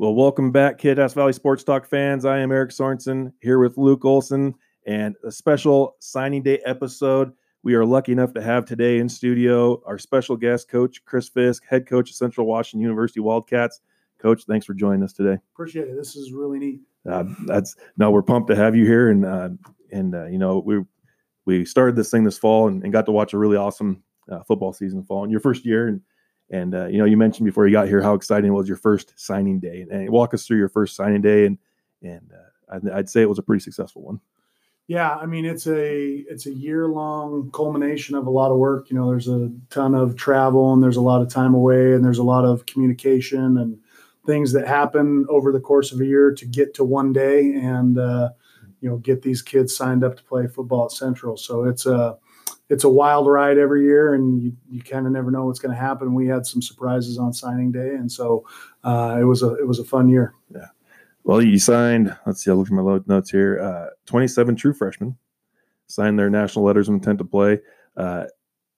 Well, welcome back, Kittitas Valley Sports Talk fans. I am Eric Sorensen here with Luke Olson and a special signing day episode. We are lucky enough to have today in studio our special guest, Coach Chris Fisk, head coach of Central Washington University Wildcats. Coach, thanks for joining us today. Appreciate it. This is really neat. Uh, that's no, we're pumped to have you here, and uh, and uh, you know we we started this thing this fall and, and got to watch a really awesome uh, football season fall in your first year, and and uh, you know you mentioned before you got here how exciting was your first signing day, and, walk us through your first signing day, and and uh, I'd, I'd say it was a pretty successful one. Yeah, I mean it's a it's a year long culmination of a lot of work. You know, there's a ton of travel and there's a lot of time away and there's a lot of communication and things that happen over the course of a year to get to one day and uh, you know get these kids signed up to play football at Central. So it's a it's a wild ride every year, and you, you kind of never know what's going to happen. We had some surprises on signing day, and so uh, it was a it was a fun year. Yeah. Well, you signed, let's see, I look at my notes here. Uh, 27 true freshmen signed their national letters of intent to play. Uh,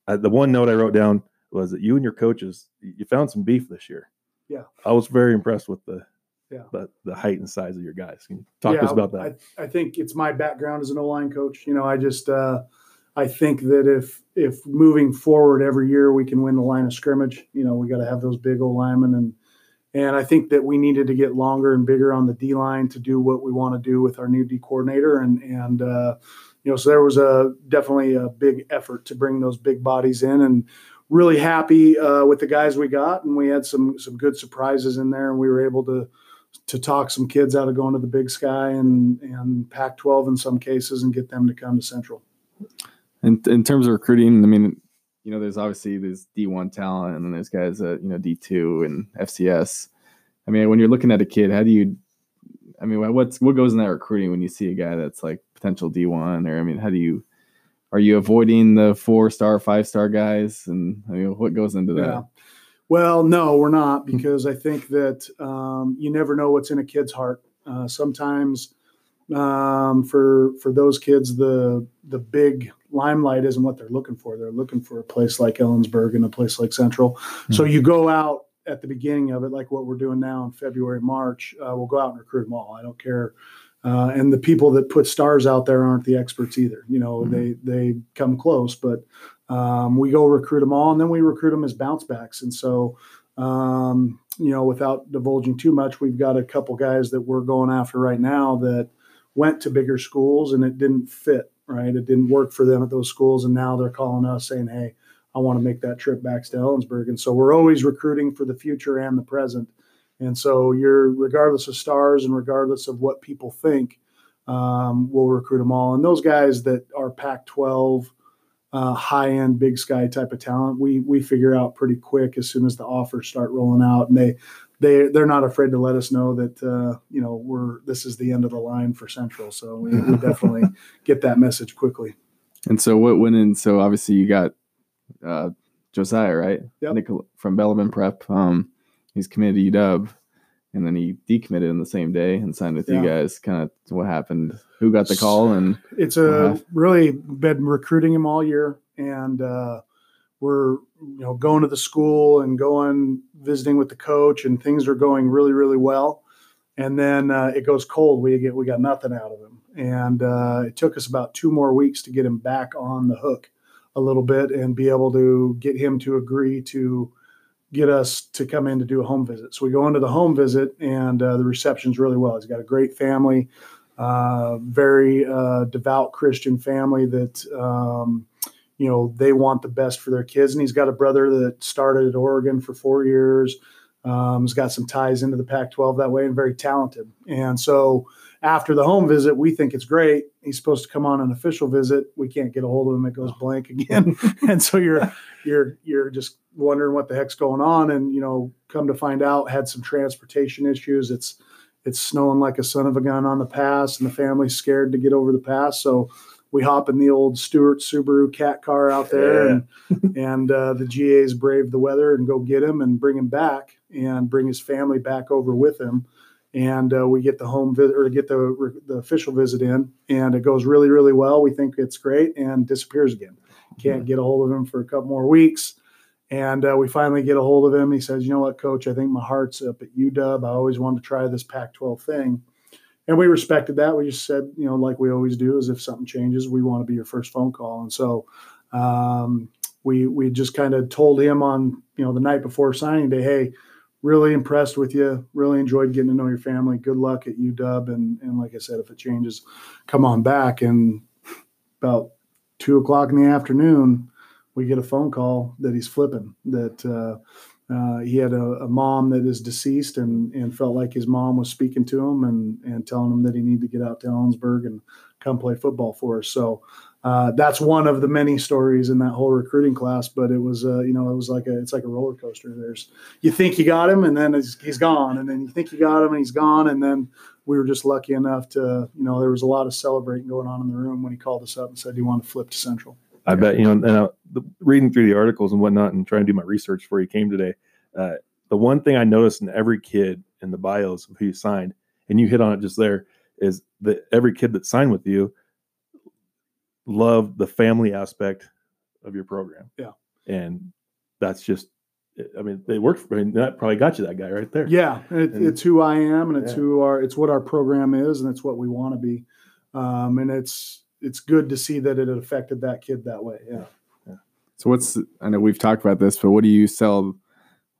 I, the one note I wrote down was that you and your coaches, you found some beef this year. Yeah. I was very impressed with the yeah. the, the height and size of your guys. Can you talk yeah, to us about that? I, I think it's my background as an O line coach. You know, I just uh, I think that if if moving forward every year we can win the line of scrimmage, you know, we got to have those big old linemen and and I think that we needed to get longer and bigger on the D line to do what we want to do with our new D coordinator. And and uh, you know, so there was a definitely a big effort to bring those big bodies in, and really happy uh, with the guys we got. And we had some some good surprises in there, and we were able to to talk some kids out of going to the Big Sky and and Pac-12 in some cases, and get them to come to Central. In in terms of recruiting, I mean, you know, there's obviously there's D1 talent and then there's guys at, you know, D2 and FCS. I mean, when you're looking at a kid, how do you, I mean, what's, what goes in that recruiting when you see a guy that's like potential D1 or, I mean, how do you, are you avoiding the four star, five star guys? And I mean, what goes into that? Yeah. Well, no, we're not because I think that um, you never know what's in a kid's heart. Uh, sometimes um, for for those kids, the the big limelight isn't what they're looking for. They're looking for a place like Ellensburg and a place like Central. Mm-hmm. So you go out at the beginning of it, like what we're doing now in February, March. Uh, we'll go out and recruit them all. I don't care. Uh, and the people that put stars out there aren't the experts either. You know, mm-hmm. they they come close, but um, we go recruit them all, and then we recruit them as bounce backs. And so, um, you know, without divulging too much, we've got a couple guys that we're going after right now that went to bigger schools and it didn't fit right? It didn't work for them at those schools, and now they're calling us saying, "Hey, I want to make that trip back to Ellensburg." And so we're always recruiting for the future and the present. And so you're regardless of stars and regardless of what people think, um, we'll recruit them all. And those guys that are Pac-12 uh, high-end Big Sky type of talent, we we figure out pretty quick as soon as the offers start rolling out, and they they they're not afraid to let us know that uh, you know we're this is the end of the line for Central. So we, we definitely get that message quickly. And so what went in? So obviously you got uh, Josiah, right? Yep. From Bellarmine Prep. Um, he's committed to UW, and then he decommitted in the same day and signed with yeah. you guys. Kind of what happened? Who got the call? And it's a really been recruiting him all year, and uh, we're you know going to the school and going visiting with the coach and things are going really really well. And then uh, it goes cold. We get we got nothing out of him. And uh, it took us about two more weeks to get him back on the hook a little bit and be able to get him to agree to get us to come in to do a home visit. So we go into the home visit and uh, the reception's really well. He's got a great family uh, very uh, devout christian family that um, you know they want the best for their kids. And he's got a brother that started at oregon for four years um, has got some ties into the pac 12 that way and very talented. And so after the home visit we think it's great. He's supposed to come on an official visit. We can't get a hold of him. It goes blank again. And so you're you're you're just wondering what the heck's going on and you know come to find out had some transportation issues. It's it's snowing like a son of a gun on the pass and the family's scared to get over the pass. So we hop in the old Stewart Subaru cat car out there, yeah. and and uh, the GAs brave the weather and go get him and bring him back and bring his family back over with him, and uh, we get the home visit or get the the official visit in, and it goes really really well. We think it's great, and disappears again. Can't get a hold of him for a couple more weeks, And uh, we finally get a hold of him. He says, "You know what, Coach? I think my heart's up at UW. I always wanted to try this Pac-12 thing." And we respected that. We just said, you know, like we always do, is if something changes, we want to be your first phone call. And so um, we we just kind of told him on you know the night before signing day, hey, really impressed with you. Really enjoyed getting to know your family. Good luck at UW. And and like I said, if it changes, come on back. And about two o'clock in the afternoon, we get a phone call that he's flipping. That uh, uh, he had a, a, mom that is deceased and, and felt like his mom was speaking to him and, and telling him that he needed to get out to Ellensburg and come play football for us. So uh, that's one of the many stories in that whole recruiting class. But it was, uh, you know, it was like a, it's like a roller coaster. There's, you think you got him and then he's gone, and then you think you got him and he's gone, and then we were just lucky enough to, you know, there was a lot of celebrating going on in the room when he called us up and said he wanted to flip to Central. I bet you know, and uh, the, reading through the articles and whatnot, and trying to do my research before you came today. Uh, the one thing I noticed in every kid in the bios of who you signed, and you hit on it just there, is that every kid that signed with you loved the family aspect of your program. Yeah, and that's just. I mean, they worked. For, I mean, that probably got you that guy right there. Yeah, it, and, it's who I am, and it's yeah. who our. It's what our program is, and it's what we want to be. Um, and it's it's good to see that it affected that kid that way. Yeah. yeah. So what's I know we've talked about this, but what do you sell?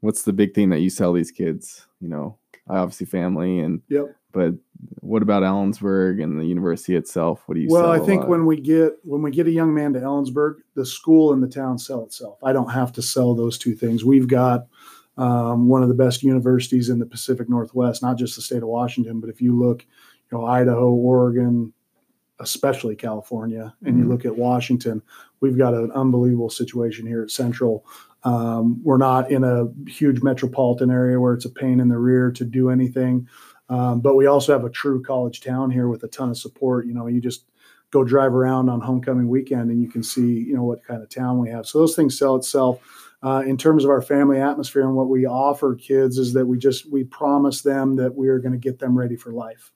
What's the big thing that you sell these kids? You know, I obviously family and yep. But what about Ellensburg and the university itself? What do you? Well, I think when we get when we get a young man to Ellensburg, the school and the town sell itself. I don't have to sell those two things. We've got um, one of the best universities in the Pacific Northwest, not just the state of Washington, but if you look, you know, Idaho, Oregon, especially California, and mm-hmm. you look at Washington, we've got an unbelievable situation here at Central. Um, we're not in a huge metropolitan area where it's a pain in the rear to do anything, um, but we also have a true college town here with a ton of support. You know, you just go drive around on homecoming weekend and you can see, you know, what kind of town we have. So those things sell itself. Uh, in terms of our family atmosphere and what we offer kids is that we just we promise them that we are going to get them ready for life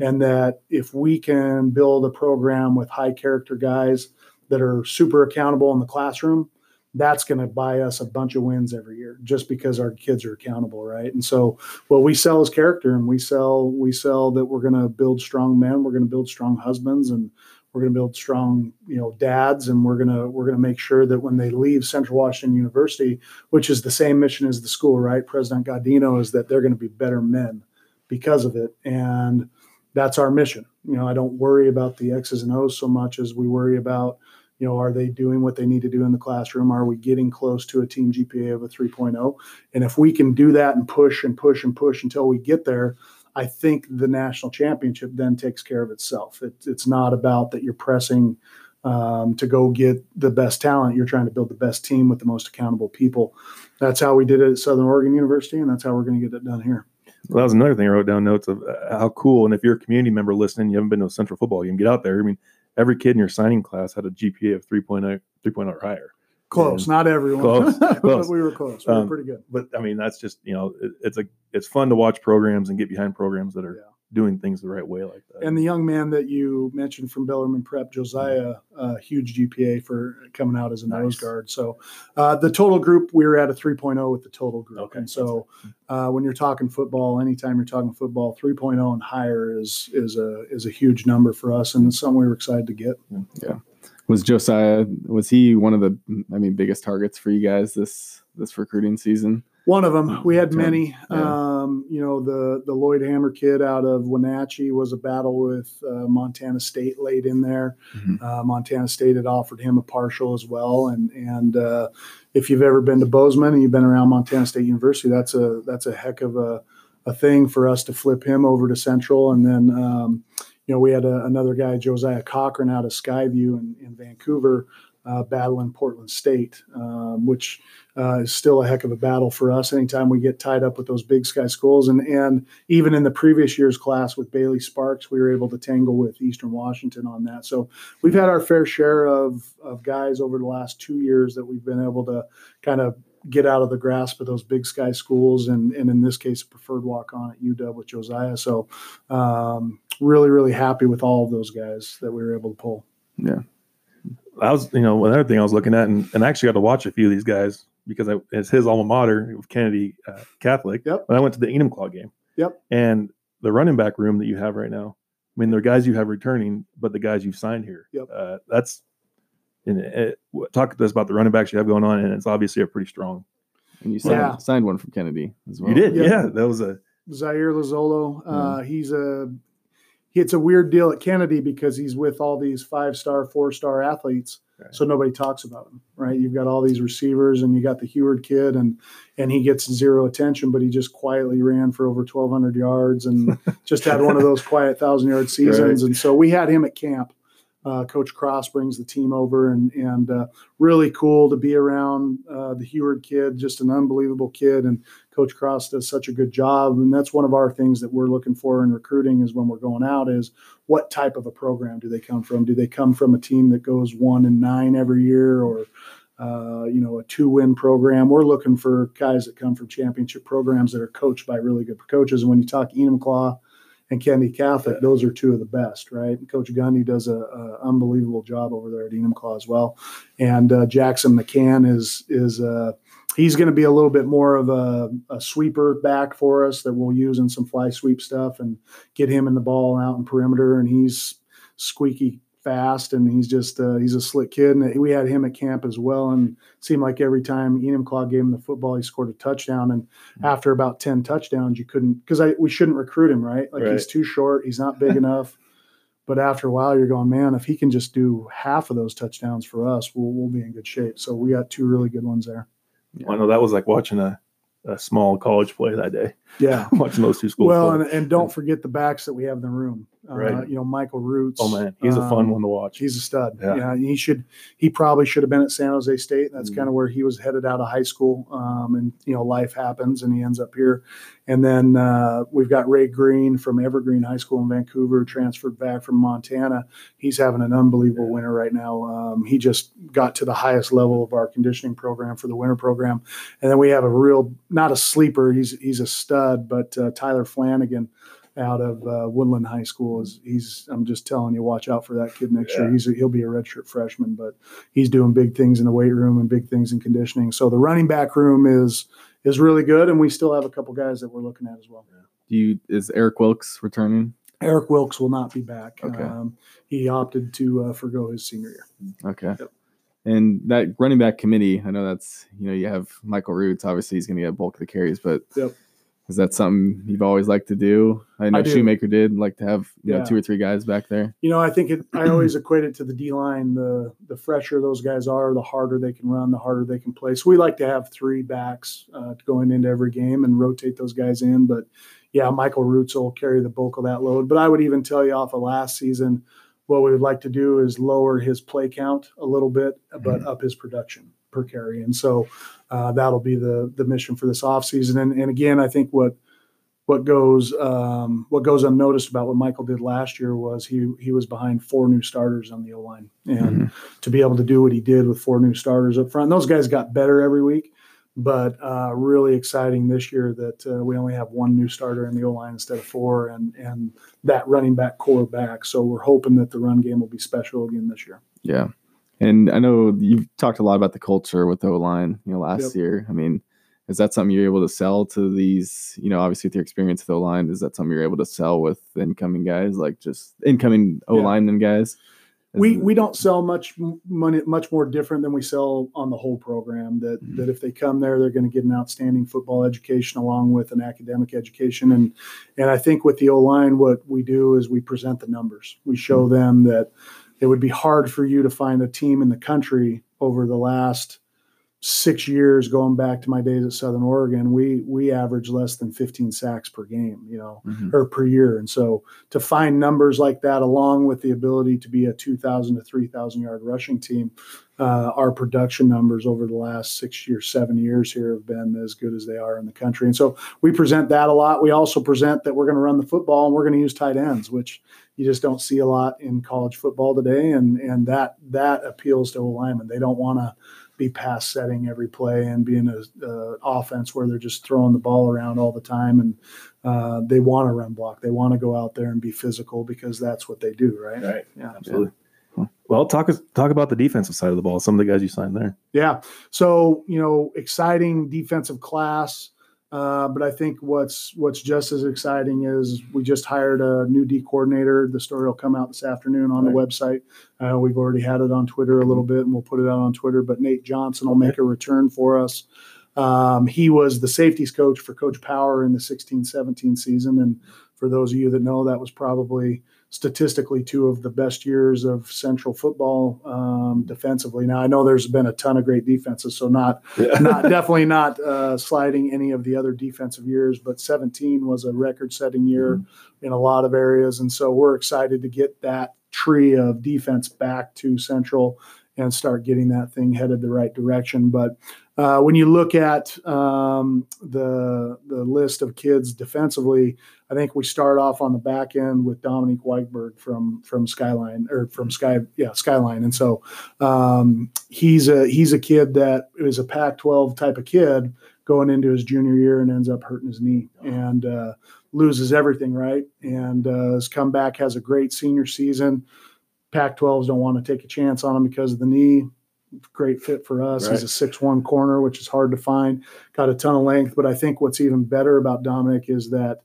and that if we can build a program with high character guys that are super accountable in the classroom that's going to buy us a bunch of wins every year just because our kids are accountable right? And so what we sell is character and we sell we sell that we're going to build strong men we're going to build strong husbands and we're going to build strong you know dads and we're going to we're going to make sure that when they leave central washington university which is the same mission as the school right? President Gaudino is that they're going to be better men because of it. And that's our mission. You know, I don't worry about the X's and O's so much as we worry about, you know, are they doing what they need to do in the classroom? Are we getting close to a team GPA of a 3.0? And if we can do that and push and push and push until we get there, I think the national championship then takes care of itself. It, it's not about that you're pressing um, to go get the best talent. You're trying to build the best team with the most accountable people. That's how we did it at Southern Oregon University, and that's how we're going to get it done here. Well, that was another thing I wrote down notes of uh, how cool. And if you're a community member listening, you haven't been to a Central football game, get out there. I mean, every kid in your signing class had a GPA of 3.0, 3.0 or higher. Close, and not everyone. Close, close. but we were close. We were um, pretty good. But I mean, that's just you know, it, it's a it's fun to watch programs and get behind programs that are yeah doing things the right way like that. And the young man that you mentioned from Bellarmine Prep, Josiah, uh, huge GPA for coming out as a nice. nose guard. So uh, the total group, we were at a 3.0 with the total group. Okay. And so uh, when you're talking football, anytime you're talking football, 3.0 and higher is is a is a huge number for us, and it's something we were excited to get. Yeah. Was Josiah was he one of the I mean biggest targets for you guys this this recruiting season? One of them. We had many. Yeah. Um, you know, the the Lloyd Hammer kid out of Wenatchee was a battle with uh, Montana State late in there. Mm-hmm. Uh, Montana State had offered him a partial as well, and and uh, if you've ever been to Bozeman and you've been around Montana State University, that's a that's a heck of a a thing for us to flip him over to Central, and then. Um, you know, we had a, another guy, Josiah Cochran, out of Skyview in, in Vancouver, uh, battle in Portland State, um, which uh, is still a heck of a battle for us anytime we get tied up with those big sky schools. And, and even in the previous year's class with Bailey Sparks, we were able to tangle with Eastern Washington on that. So we've had our fair share of, of guys over the last two years that we've been able to kind of get out of the grasp of those big sky schools and, and in this case preferred walk on at UW with Josiah. So um, really, really happy with all of those guys that we were able to pull. Yeah. I was, you know, another thing I was looking at, and, and I actually got to watch a few of these guys because I, it's his alma mater, Kennedy uh, Catholic. Yep. But I went to the Enumclaw game. Yep. And the running back room that you have right now, I mean, they're guys you have returning, but the guys you've signed here. Yep. Uh, that's and it, talk to us about the running backs you have going on, and it's obviously a pretty strong. And you signed, Yeah. signed one from Kennedy as well. You did, Yeah. yeah. That was a Zaire Lazolo. Uh, He's a it's a weird deal at Kennedy because he's with all these five star, four star athletes, Right. so nobody talks about him, right? You've got all these receivers, and you got the Huard kid, and and he gets zero attention, but he just quietly ran for over twelve hundred yards and just had one of those quiet thousand yard seasons. And so we had him at camp. Uh, Coach Cross brings the team over, and and uh, really cool to be around uh, the Huard kid, just an unbelievable kid, and Coach Cross does such a good job, and that's one of our things that we're looking for in recruiting is when we're going out is what type of a program do they come from? Do they come from a team that goes one and nine every year, or uh, you know a two-win program? We're looking for guys that come from championship programs that are coached by really good coaches. And when you talk Enumclaw and Kenny Catholic, those are two of the best, right? And Coach Gundy does a, a unbelievable job over there at Enumclaw as well, and uh, Jackson McCann is is. Uh, he's going to be a little bit more of a, a sweeper back for us that we'll use in some fly sweep stuff and get him in the ball out in perimeter. And he's squeaky fast and he's just uh, he's a slick kid. And we had him at camp as well, and seemed like every time Enumclaw gave him the football, he scored a touchdown. And after about ten touchdowns, you couldn't because I we shouldn't recruit him right. Like Right. he's too short, he's not big enough. But after a while, you're going, man. If he can just do half of those touchdowns for us, we'll we'll be in good shape. So we got two really good ones there. I know that was like watching a, a small college play that day, Yeah. watching those two schools. Well, and, and don't forget the backs that we have in the room. Uh, Right. You know, Michael Roots. oh man, he's a fun um, one to watch. He's a stud. Yeah. Yeah. he should. He probably should have been at San Jose State. That's Mhm. kind of where he was headed out of high school. Um, and you know, life happens, and he ends up here. And then uh, we've got Ray Green from Evergreen High School in Vancouver, transferred back from Montana. He's having an unbelievable winter right now. Um, he just got to the highest level of our conditioning program for the winter program. And then we have a real, not a sleeper. He's he's a stud, but uh, Tyler Flanagan out of uh, Woodland High School is he's. I'm just telling you, watch out for that kid next year. He's a, he'll be a redshirt freshman, but he's doing big things in the weight room and big things in conditioning. So the running back room is is really good, and we still have a couple guys that we're looking at as well. Do you is Eric Wilkes returning? Eric Wilkes will not be back. Okay. Um, he opted to uh, forego his senior year. Okay. Yep. And that running back committee, I know that's you know you have Michael Roots. Obviously, he's going to get bulk of the carries, but Yep. Is that something you've always liked to do? I know I. Shoemaker did like to have you know two or three guys back there. You know, I think it, I always equate it to the D line. The the fresher those guys are, the harder they can run, the harder they can play. So we like to have three backs uh, going into every game and rotate those guys in. But yeah, Michael Roots will carry the bulk of that load. But I would even tell you off of last season, what we would like to do is lower his play count a little bit, but up his production per carry. And so uh, that'll be the the mission for this offseason. And, and again, I think what what goes um, what goes unnoticed about what Michael did last year was he he was behind four new starters on the O line, and to be able to do what he did with four new starters up front, those guys got better every week. But uh, really exciting this year that uh, we only have one new starter in the O line instead of four, and and that running back core back. So we're hoping that the run game will be special again this year. Yeah. And I know you've talked a lot about the culture with the O line, you know, last Yep. year. I mean, is that something you're able to sell to these, you know, obviously with your experience with O line, is that something you're able to sell with incoming guys, like just incoming O lineman guys? Is we we don't sell much money much more different than we sell on the whole program that Mhm. that if they come there they're going to get an outstanding football education along with an academic education and and I think with the O line what we do is we present the numbers we show them that it would be hard for you to find a team in the country over the last six years going back to my days at Southern Oregon we we average less than 15 sacks per game you know Mhm. or per year. And so to find numbers like that, along with the ability to be a 2,000 to 3,000 yard rushing team, uh, our production numbers over the last six years, seven years here have been as good as they are in the country. And so we present that a lot. We also present that we're going to run the football and we're going to use tight ends, which you just don't see a lot in college football today. And and that that appeals to a lineman. They don't want to be pass setting every play and being in a uh, offense where they're just throwing the ball around all the time and uh, they want to run block. They want to go out there and be physical because that's what they do, right? Right. Yeah. Absolutely. Well, talk talk about the defensive side of the ball. Some of the guys you signed there. Yeah. So you know, exciting defensive class. Uh, but I think what's what's just as exciting is we just hired a new D coordinator. The story will come out this afternoon on right. the website. Uh, we've already had it on Twitter a little bit, and we'll put it out on Twitter. But Nate Johnson will make a return for us. Um, he was the safeties coach for Coach Power in the 16-17 season, and for those of you that know, that was probably statistically two of the best years of Central football um, defensively. Now I know there's been a ton of great defenses, so not yeah. not definitely not uh, sliding any of the other defensive years, but 17 was a record-setting year mm-hmm. in a lot of areas, and so we're excited to get that tree of defense back to Central and start getting that thing headed the right direction. But uh, when you look at um, the the list of kids defensively, I think we start off on the back end with Dominique Whiteberg from from Skyline or from Sky yeah Skyline, and so um, he's a he's a kid that is a Pac-12 type of kid going into his junior year and ends up hurting his knee and uh, loses everything right, and uh, has come back has a great senior season. Pac-12s don't want to take a chance on him because of the knee great fit for us. Right. He's a six-one corner, which is hard to find. Got a ton of length, but I think what's even better about Dominic is that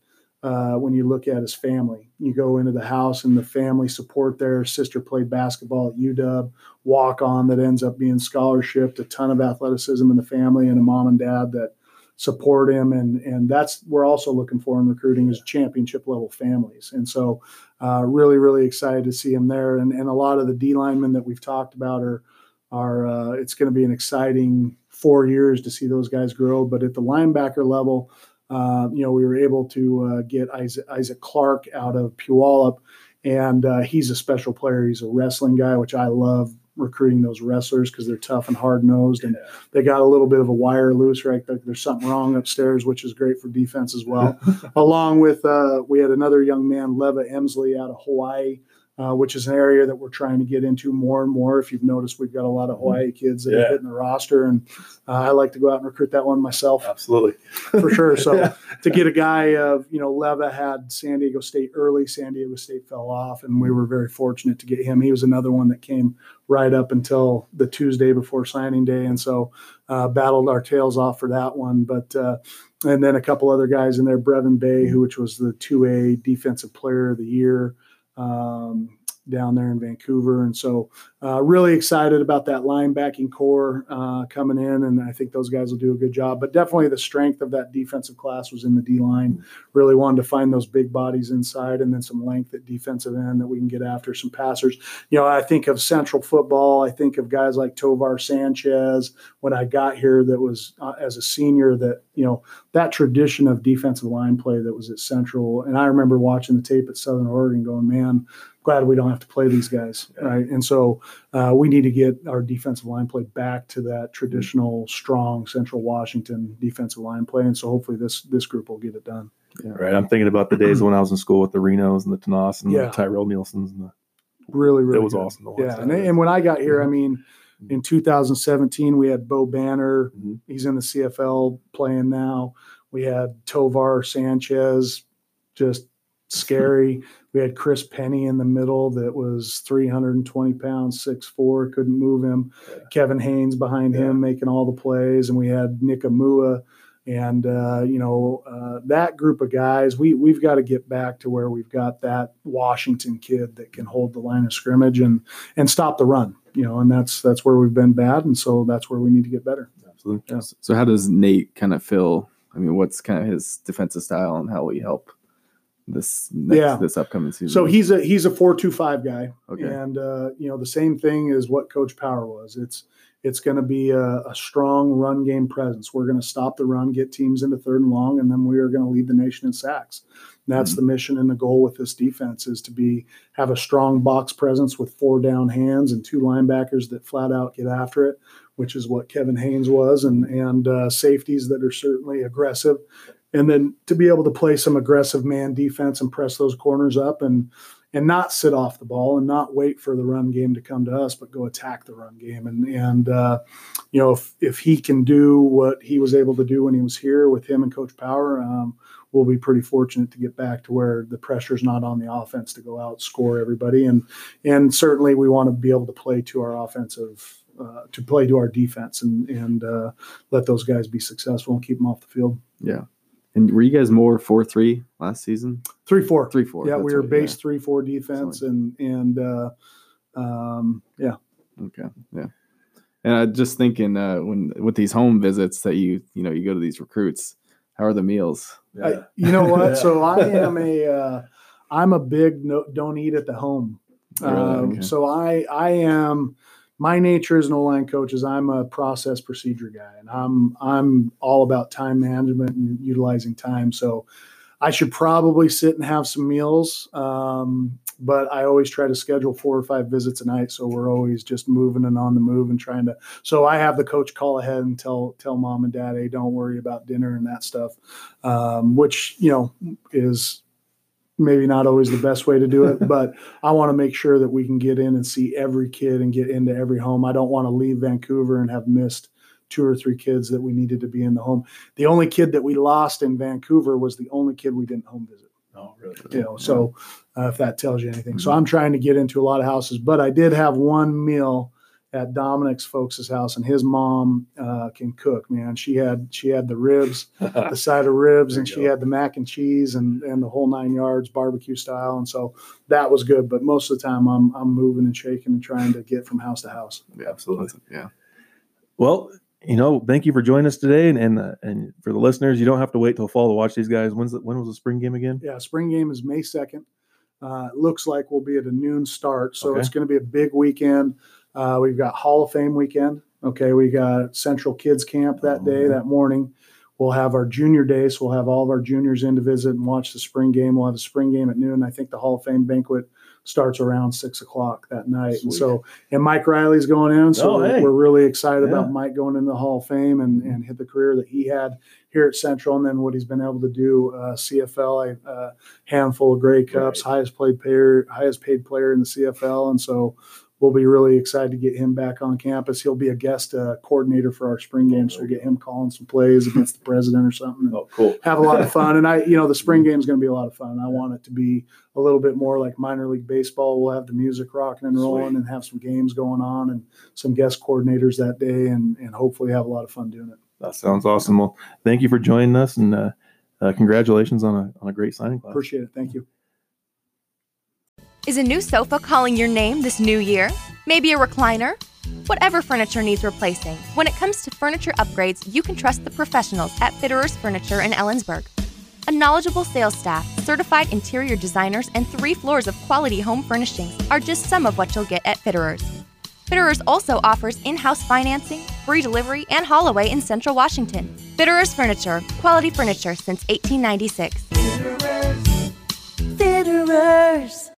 uh, when you look at his family, you go into the house and the family support there. Sister played basketball at UW, walk on that ends up being scholarship, a ton of athleticism in the family, and a mom and dad that support him. And and that's we're also looking for in recruiting is championship level families. And so, uh, really, really excited to see him there. And and a lot of the D linemen that we've talked about are are uh, it's going to be an exciting four years to see those guys grow. But at the linebacker level, uh, you know, we were able to uh, get Isaac, Isaac, Clark out of Puyallup, and uh, he's a special player. He's a wrestling guy, which I love recruiting those wrestlers because they're tough and hard nosed, and they got a little bit of a wire loose. Right, there's something wrong upstairs, which is great for defense as well. Along with uh, we had another young man, Leva Emsley, out of Hawaii uh, which is an area that we're trying to get into more and more. If you've noticed, we've got a lot of mm-hmm. Hawaii kids that yeah. are hitting the roster, and uh, I like to go out and recruit that one myself. Absolutely, for sure. So yeah. to get a guy of you know Leva had San Diego State early, San Diego State fell off, and we were very fortunate to get him. He was another one that came right up until the Tuesday before signing day, and so uh, battled our tails off for that one. But uh, and then a couple other guys in there, Brevin Bay, who which was the two A defensive player of the year um, down there in Vancouver. And so, uh, really excited about that linebacking core uh, coming in, and I think those guys will do a good job. But definitely, the strength of that defensive class was in the D line. Really wanted to find those big bodies inside, and then some length at defensive end that we can get after some passers. You know, I think of Central football. I think of guys like Tovar Sanchez. When I got here, that was uh, as a senior, that you know that tradition of defensive line play that was at Central. And I remember watching the tape at Southern Oregon, going, man glad we don't have to play these guys, right? And so uh, we need to get our defensive line play back to that traditional, strong Central Washington defensive line play, and so hopefully this this group will get it done. Yeah. Right. I'm thinking about the days when I was in school with the Renos and the Tanas and yeah. the Tyrell Nielsen's and the really really it was good. awesome. yeah, and, and, when I got here, I mean. In 2017, we had Bo Banner. Mm-hmm. He's in the CFL playing now. We had Tovar Sanchez, just scary. We had Chris Penny in the middle that was 320 pounds, six four, couldn't move him. Yeah. Kevin Haynes behind yeah. him making all the plays, and we had Nick Amua. And uh, you know uh, that group of guys, we we've got to get back to where we've got that Washington kid that can hold the line of scrimmage and and stop the run. You know, and that's that's where we've been bad, and so that's where we need to get better. Absolutely. Yeah. So how does Nate kind of feel? I mean, what's kind of his defensive style, and how will he help this next, yeah this upcoming season. So he's a he's a four two five guy, okay. and uh, you know the same thing as what Coach Power was. It's it's going to be a, a, strong run game presence. We're going to stop the run, get teams into third and long, and then we are going to lead the nation in sacks. And that's mm-hmm. the mission and the goal with this defense is to be have a strong box presence with four down hands and two linebackers that flat out get after it, which is what Kevin Haynes was, and and uh, safeties that are certainly aggressive and then to be able to play some aggressive man defense and press those corners up and and not sit off the ball and not wait for the run game to come to us, but go attack the run game. And and uh, you know if if he can do what he was able to do when he was here with him and Coach Power, um, we'll be pretty fortunate to get back to where the pressure's not on the offense to go out score everybody, and and certainly we want to be able to play to our offensive. Uh, to play to our defense and and uh, let those guys be successful and keep them off the field. Yeah. And were you guys more four three last season? Three four. Three four. Yeah, that's we were right, base three four defense and and uh, um, yeah. Okay. Yeah. And I just thinking uh, when with these home visits that you you know you go to these recruits, how are the meals? I, you know what? Yeah. So I am a uh, I'm a big no, don't eat at the home. Really? Um, Okay. So I I am my nature as an O-line coach is I'm a process procedure guy, and I'm I'm all about time management and utilizing time. So I should probably sit and have some meals, um, but I always try to schedule four or five visits a night, so we're always just moving and on the move and trying to. So I have the coach call ahead and tell tell mom and dad, hey, don't worry about dinner and that stuff, um, which you know is maybe not always the best way to do it, but I want to make sure that we can get in and see every kid and get into every home. I don't want to leave Vancouver and have missed two or three kids that we needed to be in the home. The only kid that we lost in Vancouver was the only kid we didn't home visit. Oh, really? You know, so uh, if that tells you anything, so I'm trying to get into a lot of houses, but I did have one meal at Dominic's folks' house, and his mom uh, can cook. Man, she had she had the ribs, the side of ribs, and she go. had the mac and cheese and and the whole nine yards, barbecue style, and so that was good. But most of the time, I'm I'm moving and shaking and trying to get from house to house. Yeah, Absolutely. Yeah. Well, you know, thank you for joining us today, and and, uh, and for the listeners, you don't have to wait till fall to watch these guys. When's the, when was the spring game again? Yeah, spring game is May second. Uh, it looks like we'll be at a noon start, so Okay. it's going to be a big weekend. Uh, we've got Hall of Fame weekend. Okay, we got Central Kids Camp that day, yeah. that morning. We'll have our junior day, so we'll have all of our juniors in to visit and watch the spring game. We'll have a spring game at noon. I think the Hall of Fame banquet starts around six o'clock that night. And so, and Mike Reilly's going in, so Oh, we're, hey. we're really excited Yeah. about Mike going into the Hall of Fame and, and hit the career that he had here at Central, and then what he's been able to do. Uh, CFL, a uh, handful of Grey Cups, highest played player, highest paid player in the CFL, and so we'll be really excited to get him back on campus. He'll be a guest uh, coordinator for our spring game, so we'll get him calling some plays against the president or something. Oh, cool. Have a lot of fun, and I, you know, the spring game is going to be a lot of fun. I want it to be a little bit more like minor league baseball. We'll have the music rocking and rolling, Sweet. and have some games going on, and some guest coordinators that day, and and hopefully have a lot of fun doing it. That sounds awesome. Well, thank you for joining us, and uh, uh, congratulations on a on a great signing class. Appreciate it. Thank you. Is a new sofa calling your name this new year? Maybe a recliner? Whatever furniture needs replacing, when it comes to furniture upgrades, you can trust the professionals at Fitterers Furniture in Ellensburg. A knowledgeable sales staff, certified interior designers, and three floors of quality home furnishings are just some of what you'll get at Fitterers. Fitterers also offers in house financing, free delivery, and haul away in Central Washington. Fitterers Furniture, quality furniture since 1896. Fitterers.